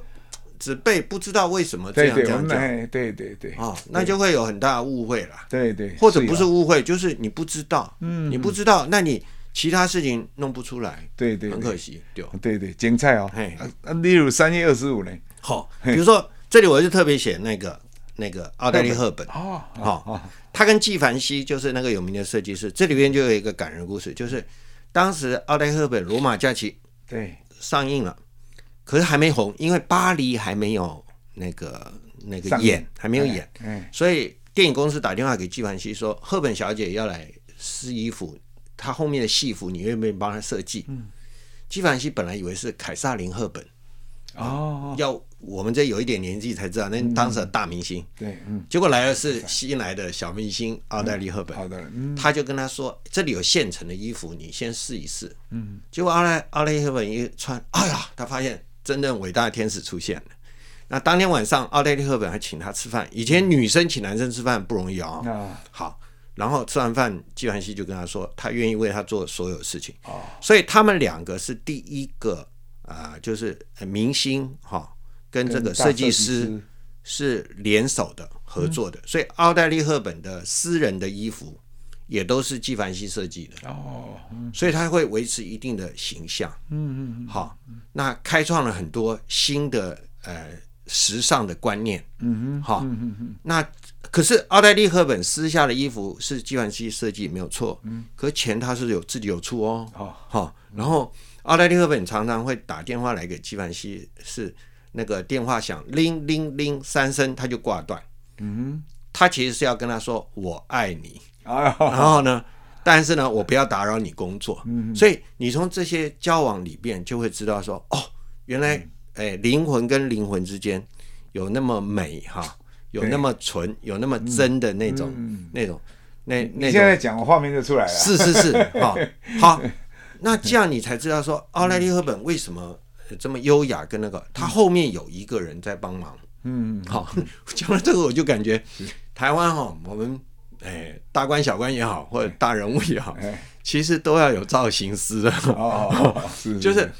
只背不知道为什么这样这样讲，对对对，啊，那就会有很大的误会了，对对，或者不是误会，就是你不知道，嗯，你不知道，那你。其他事情弄不出来，对对，很可惜，对。对对，精彩哦。嘿，例如三月二十五呢，好，比如说这里我就特别写那个那个奥黛丽·赫本。哦，好，他跟纪梵希就是那个有名的设计师，这里边就有一个感人故事，就是当时奥黛丽·赫本《罗马假期》对。上映了，可是还没红，因为巴黎还没有那个那个演，还没有演，所以电影公司打电话给纪梵希说，赫本小姐要来试衣服。他后面的戏服，你愿不愿意帮他设计？嗯，纪梵希本来以为是凯撒林·赫本，哦，要我们这有一点年纪才知道，那当时的大明星，对，嗯，结果来的是新来的小明星奥黛丽·赫本，好的，他就跟他说，这里有现成的衣服，你先试一试，嗯，结果奥黛奥黛丽·赫本一穿，哎呀，他发现真正伟大的天使出现了。那当天晚上，奥黛丽·赫本还请他吃饭，以前女生请男生吃饭不容易啊，好。然后吃完饭，纪梵希就跟他说，他愿意为他做所有事情。哦，所以他们两个是第一个啊、呃，就是明星哈、哦，跟这个设计师是联手的合作的。所以奥黛丽·赫本的私人的衣服也都是纪梵希设计的。哦，所以他会维持一定的形象。嗯嗯，好，那开创了很多新的呃时尚的观念。嗯嗯，好，那。可是奥黛丽·赫本私下的衣服是纪梵希设计没有错，嗯，可是钱他是有自己有出哦，哦，好，然后奥黛丽·赫本常常会打电话来给纪梵希，是那个电话响铃铃铃三声他就挂断，嗯哼，他其实是要跟他说我爱你，然后呢，但是呢，我不要打扰你工作。所以你从这些交往里边就会知道说，哦，原来哎，灵魂跟灵魂之间有那么美哈，有那么纯，有那么真的那种那种那那。现在讲画面就出来了。是是是，[LAUGHS] 好，好，那这样你才知道说，奥黛丽·赫本为什么这么优雅，跟那个他后面有一个人在帮忙。嗯，好，讲了这个我就感觉台湾哈，我们哎大官小官也好，或者大人物也好，其实都要有造型师的。哦，是，[LAUGHS] 就是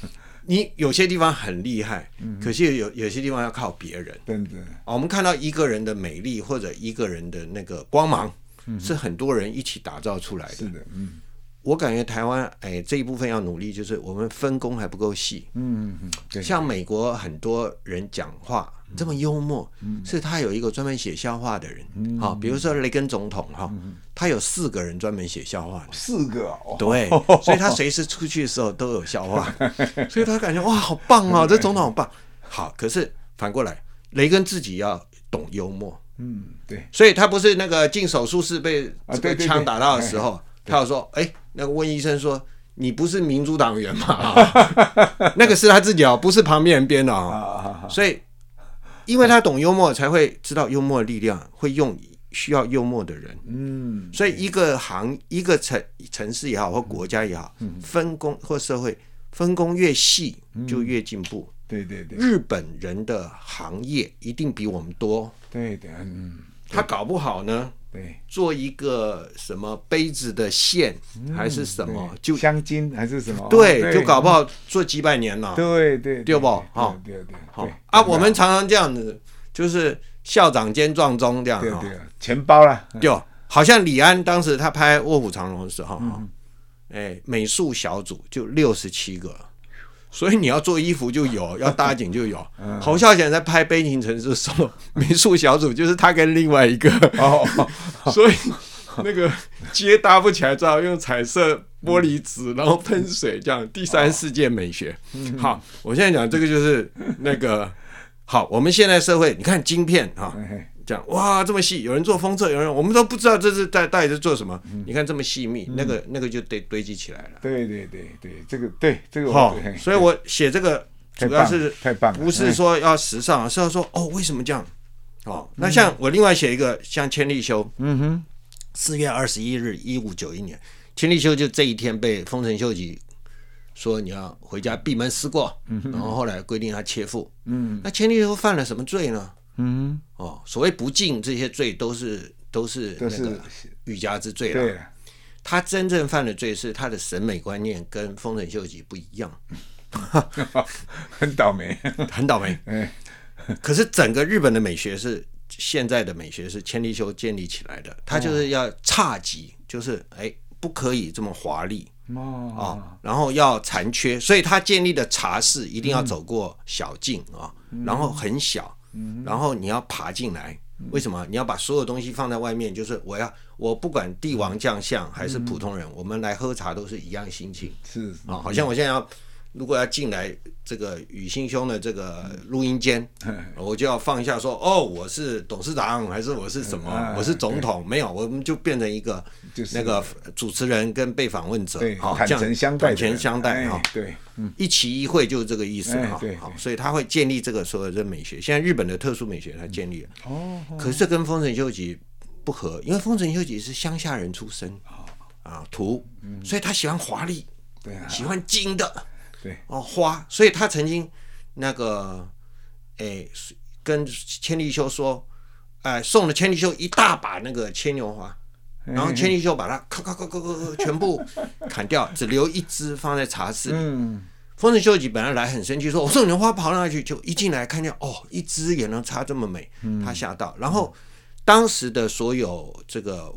你有些地方很厉害，可是有有些地方要靠别人。对对。我们看到一个人的美丽或者一个人的那个光芒，是很多人一起打造出来的。是的，嗯。我感觉台湾哎这一部分要努力，就是我们分工还不够细。嗯嗯嗯。像美国很多人讲话。这么幽默，是他有一个专门写笑话的人，好，比如说雷根总统哈，他有四个人专门写笑话，四个哦，对，[LAUGHS] 所以他随时出去的时候都有笑话，[LAUGHS] 所以他感觉哇，好棒哦，这总统好棒，好，可是反过来，雷根自己要懂幽默，嗯，对，所以他不是那个进手术室被这个枪打到的时候，他要说，哎，那个问医生说，你不是民主党员吗？[LAUGHS] 那个是他自己哦，不是旁边人编的哦，所以。因为他懂幽默，才会知道幽默的力量，会用需要幽默的人。嗯，所以一个行、一个城城市也好，或国家也好，分工或社会分工越细，就越进步。对对对，日本人的行业一定比我们多。对的，嗯，他搞不好呢。对，做一个什么杯子的线，还是什么，就香精还是什么？对，就搞不好做几百年了。对对，对不？好，对对，好啊。我们常常这样子，就是校长兼撞钟这样。对对，钱包了。就好像李安当时他拍《卧虎藏龙》的时候，哎，美术小组就六十七个。所以你要做衣服就有，[LAUGHS] 要搭景就有。侯孝贤在拍《悲情城市》的时候，[LAUGHS] 美术小组就是他跟另外一个，[LAUGHS] 所以那个街搭不起来，只好用彩色玻璃纸，然后喷水这样。第三世界美学。好，我现在讲这个就是那个好。我们现在社会，你看晶片哈。讲哇，这么细，有人做封测，有人我们都不知道这是在到底是做什么。你看这么细密，那个那个就得堆积起来了。对对对对，这个对这个好，所以我写这个主要是太棒，不是说要时尚，是要说哦，为什么这样？哦，那像我另外写一个像千利休，嗯哼，四月二十一日，一五九一年，千利休就这一天被丰臣秀吉说你要回家闭门思过，然后后来规定他切腹。嗯，那千利休犯了什么罪呢？嗯哦，所谓不敬这些罪都是都是那个欲加之罪了。对，他真正犯的罪是他的审美观念跟丰臣秀吉不一样，[LAUGHS] 很倒霉，[LAUGHS] 很倒霉。[LAUGHS] 可是整个日本的美学是现在的美学是千利休建立起来的，他就是要差级，就是哎不可以这么华丽。哦，然后要残缺，所以他建立的茶室一定要走过小径啊，然后很小。然后你要爬进来，为什么？你要把所有东西放在外面，就是我要我不管帝王将相还是普通人，我们来喝茶都是一样心情。是啊，好像我现在要。如果要进来这个与星兄的这个录音间，[LAUGHS] 我就要放一下说哦，我是董事长还是我是什么？我是总统？没有，我们就变成一个那个主持人跟被访问者，好，坦诚相待，坦诚相待哈。对，一期一会就是这个意思哈。好，所以他会建立这个所有的美学。现在日本的特殊美学他建立了。哦。可是跟丰臣秀吉不合，因为丰臣秀吉是乡下人出身啊，土，所以他喜欢华丽，对，喜欢金的。对哦，花，所以他曾经那个，哎，跟千利休说，哎，送了千利休一大把那个牵牛花，然后千利休把它咔咔咔咔咔全部砍掉，只留一枝放在茶室里。嗯，丰臣秀吉本来来很生气，说：“我送你的花跑哪去？”就一进来看见，哦，一枝也能插这么美，他吓到。然后当时的所有这个。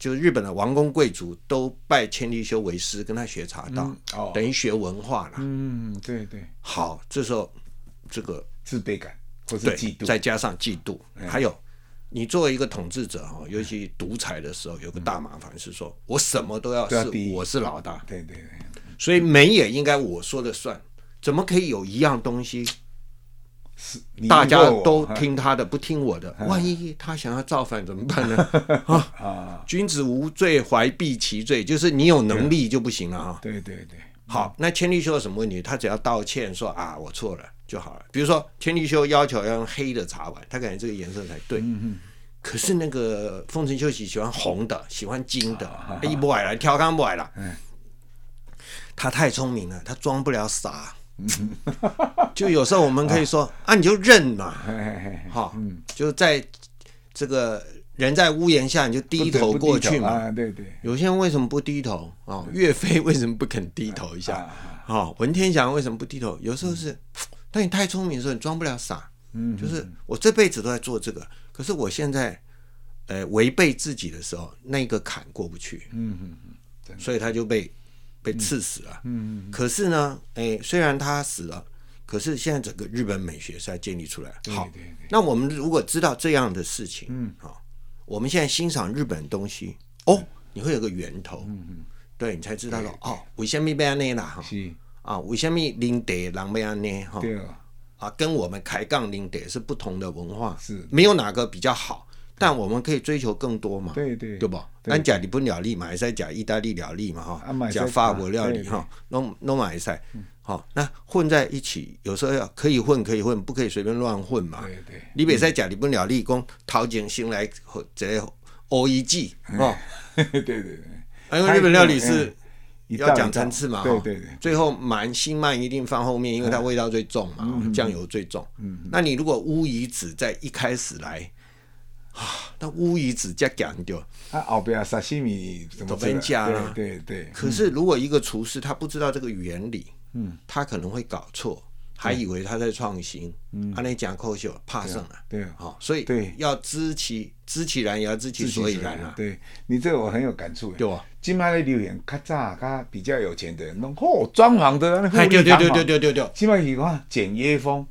就是日本的王公贵族都拜千利休为师，跟他学茶道，嗯哦、等于学文化了。嗯，对对。好，这时候这个自卑感或是嫉妒，再加上嫉妒，嗯、还有你作为一个统治者哈，尤其独裁的时候，有个大麻烦是说，嗯、我什么都要是我是老大。对对对。所以美也应该我说了算，怎么可以有一样东西大家都听他的，不听我的，万一他想要造反怎么办呢？[LAUGHS] 啊，君子无罪，怀璧其罪，就是你有能力就不行了啊。对对对，好，那千利休有什么问题？他只要道歉说啊，我错了就好了。比如说千利休要求要用黑的茶碗，他感觉这个颜色才对。可是那个丰臣秀吉喜欢红的，喜欢金的，一不来了，挑缸不来了。他太聪明了，他装不了傻。[LAUGHS] 就有时候我们可以说啊，你就认嘛，好，就在这个人在屋檐下，你就低头过去嘛。对对。有些人为什么不低头啊？岳飞为什么不肯低头一下？好，文天祥为什么不低头？有时候是，当你太聪明的时候，你装不了傻。嗯，就是我这辈子都在做这个。可是我现在，呃，违背自己的时候，那个坎过不去，嗯嗯嗯，所以他就被被刺死了，嗯嗯。可是呢，哎，虽然他死了，可是现在整个日本美学是在建立出来。好，对对对。那我们如果知道这样的事情，嗯，好，我们现在欣赏日本东西，哦，你会有个源头，嗯嗯，对你才知道说，哦，为什么被安内啦？哈，是啊，为什么领地人被安内？哈，对啊。啊，跟我们开杠领得是不同的文化，是没有哪个比较好，但我们可以追求更多嘛，对对，对不？咱讲日本料理嘛，还是讲意大利料理嘛，哈，讲法国料理哈，弄弄马赛，好，那混在一起，有时候要可以混，可以混，不可以随便乱混嘛。对对，你别再讲日本料理，讲陶景新来这欧一季，哦，[LAUGHS] 对对对，因为日本料理是。要讲层次嘛，对对对，最后蛮新鳗一定放后面，因为它味道最重嘛，酱油最重。嗯，那你如果乌鱼子在一开始来，啊，那乌鱼子加讲究，啊后边沙西米怎么加了？对对。可是如果一个厨师他不知道这个原理，嗯，他可能会搞错。还以为他在创新，嗯，阿那讲扣秀怕剩了，对，好，所以对要知其知其然，也要知其所以然啊。对你这个我很有感触，对吧？今麦的留言，较早较比较有钱的人，弄嚯装潢的那富丽堂皇，对对对对对对。今麦喜欢简约风，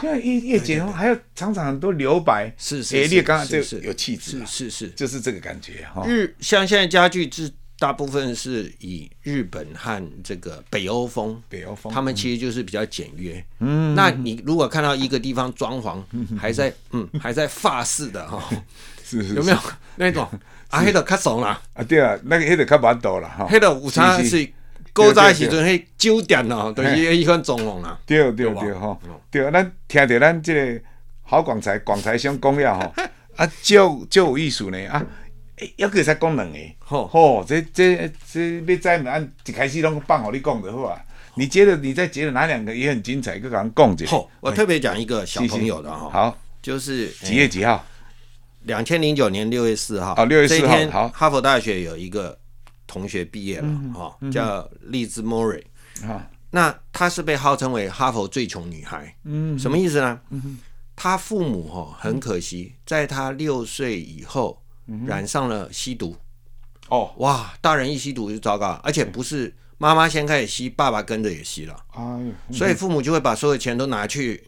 现在越越简约，还有常常很多留白，是是，刚刚这有气质，是是是，就是这个感觉哈。日像现在家具制。大部分是以日本和这个北欧风，北欧风，他们其实就是比较简约。嗯，那你如果看到一个地方装潢还在，嗯，还在法式的哈，[LAUGHS] 是是，有没有那种啊？黑的较怂啦，啊对啊，那个黑的较蛮多了哈。黑的午餐是古早时阵迄酒店哦，都是一款装潢啦。对对对哈，对，咱听着咱这个好广才广才兄讲了哈，[LAUGHS] 啊，就就有意思呢啊。要可以再讲两个，吼吼，这这这要再按一开始拢放好你讲就好啊。你觉得你再觉得哪两个也很精彩，就赶快讲一下。我特别讲一个小朋友的哈，好，就是几月几号？两千零九年六月四号。哦，六月四号。好，哈佛大学有一个同学毕业了，哈，叫丽兹莫瑞。啊，那她是被号称为哈佛最穷女孩。嗯，什么意思呢？嗯，她父母哈很可惜，在她六岁以后。染上了吸毒，哦，哇！大人一吸毒就糟糕，而且不是妈妈先开始吸，爸爸跟着也吸了，所以父母就会把所有钱都拿去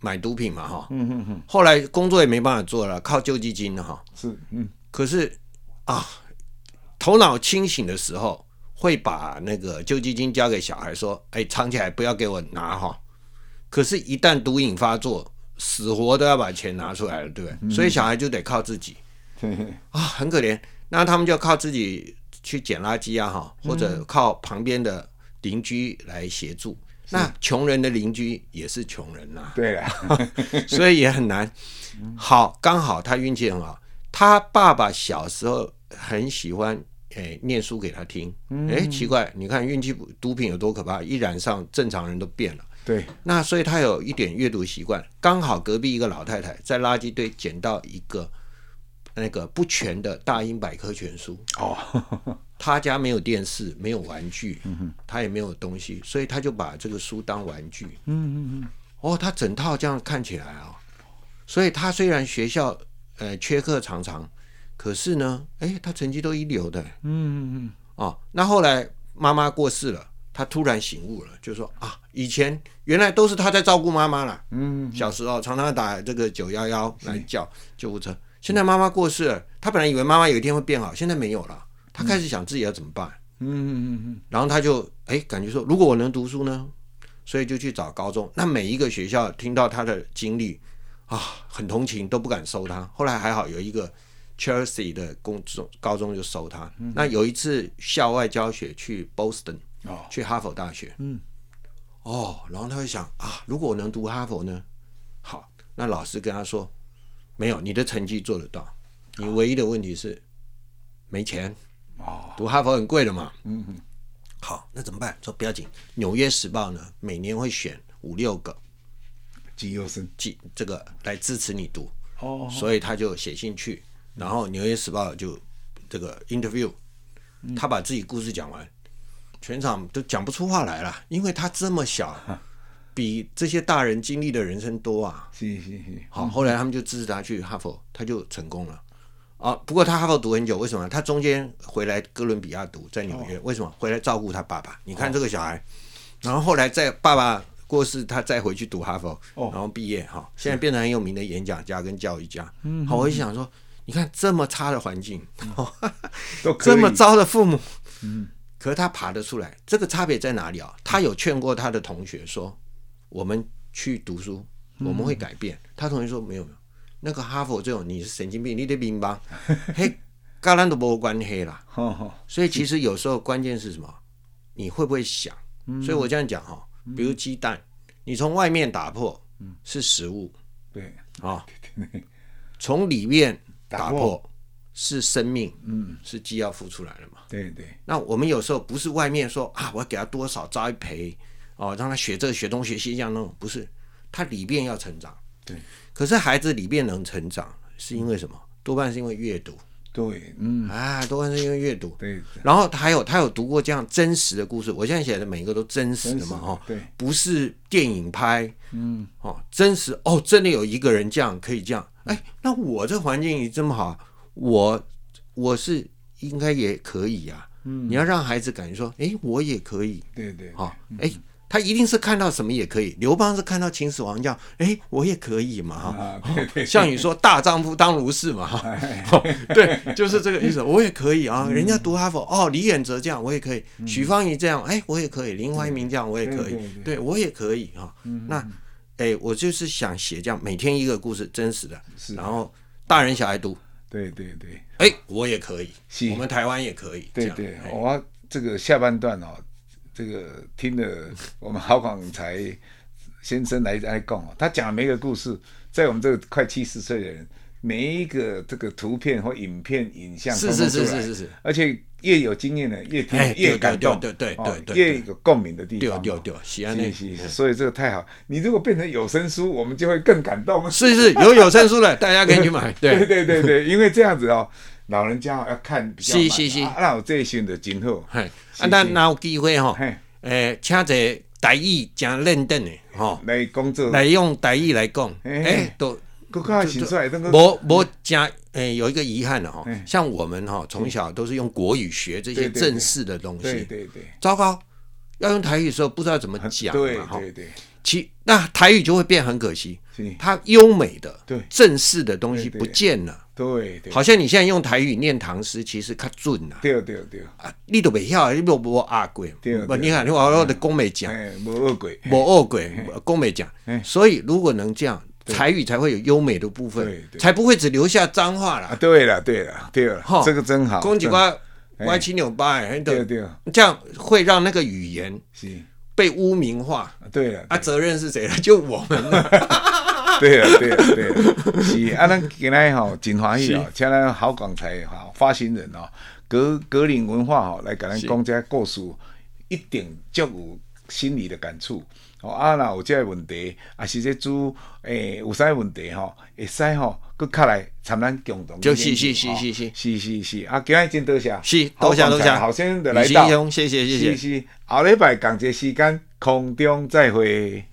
买毒品嘛，哈，嗯嗯嗯。后来工作也没办法做了，靠救济金了，哈，是，嗯。可是啊，头脑清醒的时候，会把那个救济金交给小孩，说：“哎，藏起来，不要给我拿，哈。”可是，一旦毒瘾发作，死活都要把钱拿出来了，对不对？所以小孩就得靠自己。啊，很可怜。那他们就靠自己去捡垃圾啊，哈，或者靠旁边的邻居来协助。那穷人的邻居也是穷人呐，对啊，[LAUGHS] 所以也很难。好，刚好他运气很好，他爸爸小时候很喜欢诶念书给他听。诶，奇怪，你看运气毒品有多可怕，一染上正常人都变了。对，那所以他有一点阅读习惯。刚好隔壁一个老太太在垃圾堆捡到一个。那个不全的大英百科全书哦，[LAUGHS] 他家没有电视，没有玩具，他也没有东西，所以他就把这个书当玩具。嗯嗯嗯。哦，他整套这样看起来啊，所以他虽然学校呃缺课常常，可是呢，哎，他成绩都一流的。嗯嗯嗯。哦，那后来妈妈过世了，他突然醒悟了，就说啊，以前原来都是他在照顾妈妈了。嗯。小时候常常打这个九幺幺来叫救护车。现在妈妈过世了，他本来以为妈妈有一天会变好，现在没有了。他开始想自己要怎么办。嗯嗯嗯嗯。然后他就哎，感觉说，如果我能读书呢？所以就去找高中。那每一个学校听到他的经历啊，很同情，都不敢收他。后来还好有一个 Chelsea 的公中高中就收他。嗯、那有一次校外教学去 Boston，哦，去哈佛大学，嗯，哦，然后他会想啊，如果我能读哈佛呢？好，那老师跟他说，没有，你的成绩做得到，你唯一的问题是没钱。哦，读哈佛很贵的嘛。嗯嗯。好，那怎么办？说不要紧，《纽约时报》呢，每年会选五六个绩优生，绩这个来支持你读。哦。所以他就写信去，然后《纽约时报》就这个 interview，他把自己故事讲完，全场都讲不出话来了，因为他这么小，比这些大人经历的人生多啊。是是是。好，后来他们就支持他去哈佛，他就成功了。啊，不过他哈佛读很久，为什么？他中间回来哥伦比亚读，在纽约，哦、为什么？回来照顾他爸爸。你看这个小孩，哦、然后后来在爸爸过世，他再回去读哈佛，哦、然后毕业哈，现在变成很有名的演讲家跟教育家。嗯，好，我就想说，你看这么差的环境，嗯、[LAUGHS] 这么糟的父母，嗯，可是他爬得出来，这个差别在哪里啊？他有劝过他的同学说，我们去读书，我们会改变。嗯、他同学说没有没有。那个哈佛这种你是神经病，你得明白，[LAUGHS] 嘿，跟咱都没关系啦。[LAUGHS] 所以其实有时候关键是什么？你会不会想？所以我这样讲哈，比如鸡蛋，你从外面打破是食物，对。啊，从里面打破是生命，嗯，是鸡要付出来了嘛？对对。那我们有时候不是外面说啊，我要给他多少栽培哦，让他学这学东学西这样弄，不是，他里面要成长。对。可是孩子里面能成长，是因为什么？多半是因为阅读。对，嗯啊，多半是因为阅读。对。然后他还有他有读过这样真实的故事，我现在写的每一个都真实的嘛，哈。对。不是电影拍，嗯，哦，真实哦，真的有一个人这样可以这样。哎，那我这环境也这么好，我我是应该也可以呀。嗯。你要让孩子感觉说，哎，我也可以。对对。好，哎。他一定是看到什么也可以。刘邦是看到秦始皇这样，哎，我也可以嘛哈。项羽 [LAUGHS] 说：“大丈夫当如是嘛哈。[LAUGHS] ”对，就是这个意思。我也可以啊，人家读哈佛哦，李远哲这样我也可以，许芳宜这样哎，我也可以，林怀民这样我也可以，对我也可以啊。那哎，我就是想写这样，每天一个故事，真实的，然后大人小孩读。对对对，哎，我也可以，我们台湾也可以。对对，我这个下半段哦。这个听了我们郝广才先生来来讲哦，他讲的每一个故事，在我们这个快七十岁的人，每一个这个图片或影片、影像，是是是是是是，而且越有经验的越听越感动，对对对对，越有共鸣的地方，对对对，喜欢那所以这个太好。你如果变成有声书，我们就会更感动。是是，有有声书的，大家可以去买。[LAUGHS] 对。对对对，因为这样子哦，老人家要看比较慢，那我这一群的今后。啊，那那有机会吼，诶，请一个台语诚认真的吼来工作，来用台语来讲，诶，都无无加诶，有一个遗憾的哈，像我们哈从小都是用国语学这些正式的东西，对对对，糟糕，要用台语的时候不知道怎么讲嘛，对对，其那台语就会变很可惜，它优美的、正式的东西不见了。对，好像你现在用台语念唐诗，其实较准呐。对对对。啊，你都袂晓，你无无学过。对。不，你看，你话我的讲没讲。无学过。无学过，讲没讲。所以如果能这样，台语才会有优美的部分，才不会只留下脏话了。对了，对了，对了。哈，这个真好。讲几句歪七扭八，哎，对对。这样会让那个语言被污名化。对了。啊，责任是谁了？就我们了。[LAUGHS] 对了，对了，对了，是啊，咱今天吼真欢喜哦，请咱郝广才哈发行人哦，格格林文化吼来给咱讲这个故事，一定足有心理的感触。哦啊，若有即个问题，啊是这主诶有啥问题吼，会使吼，佫较来参咱共同。就是是是是是是是是啊，今日真多谢，是多谢多谢，好先生的来到，谢谢谢谢，是是，后礼拜同一时间空中再会。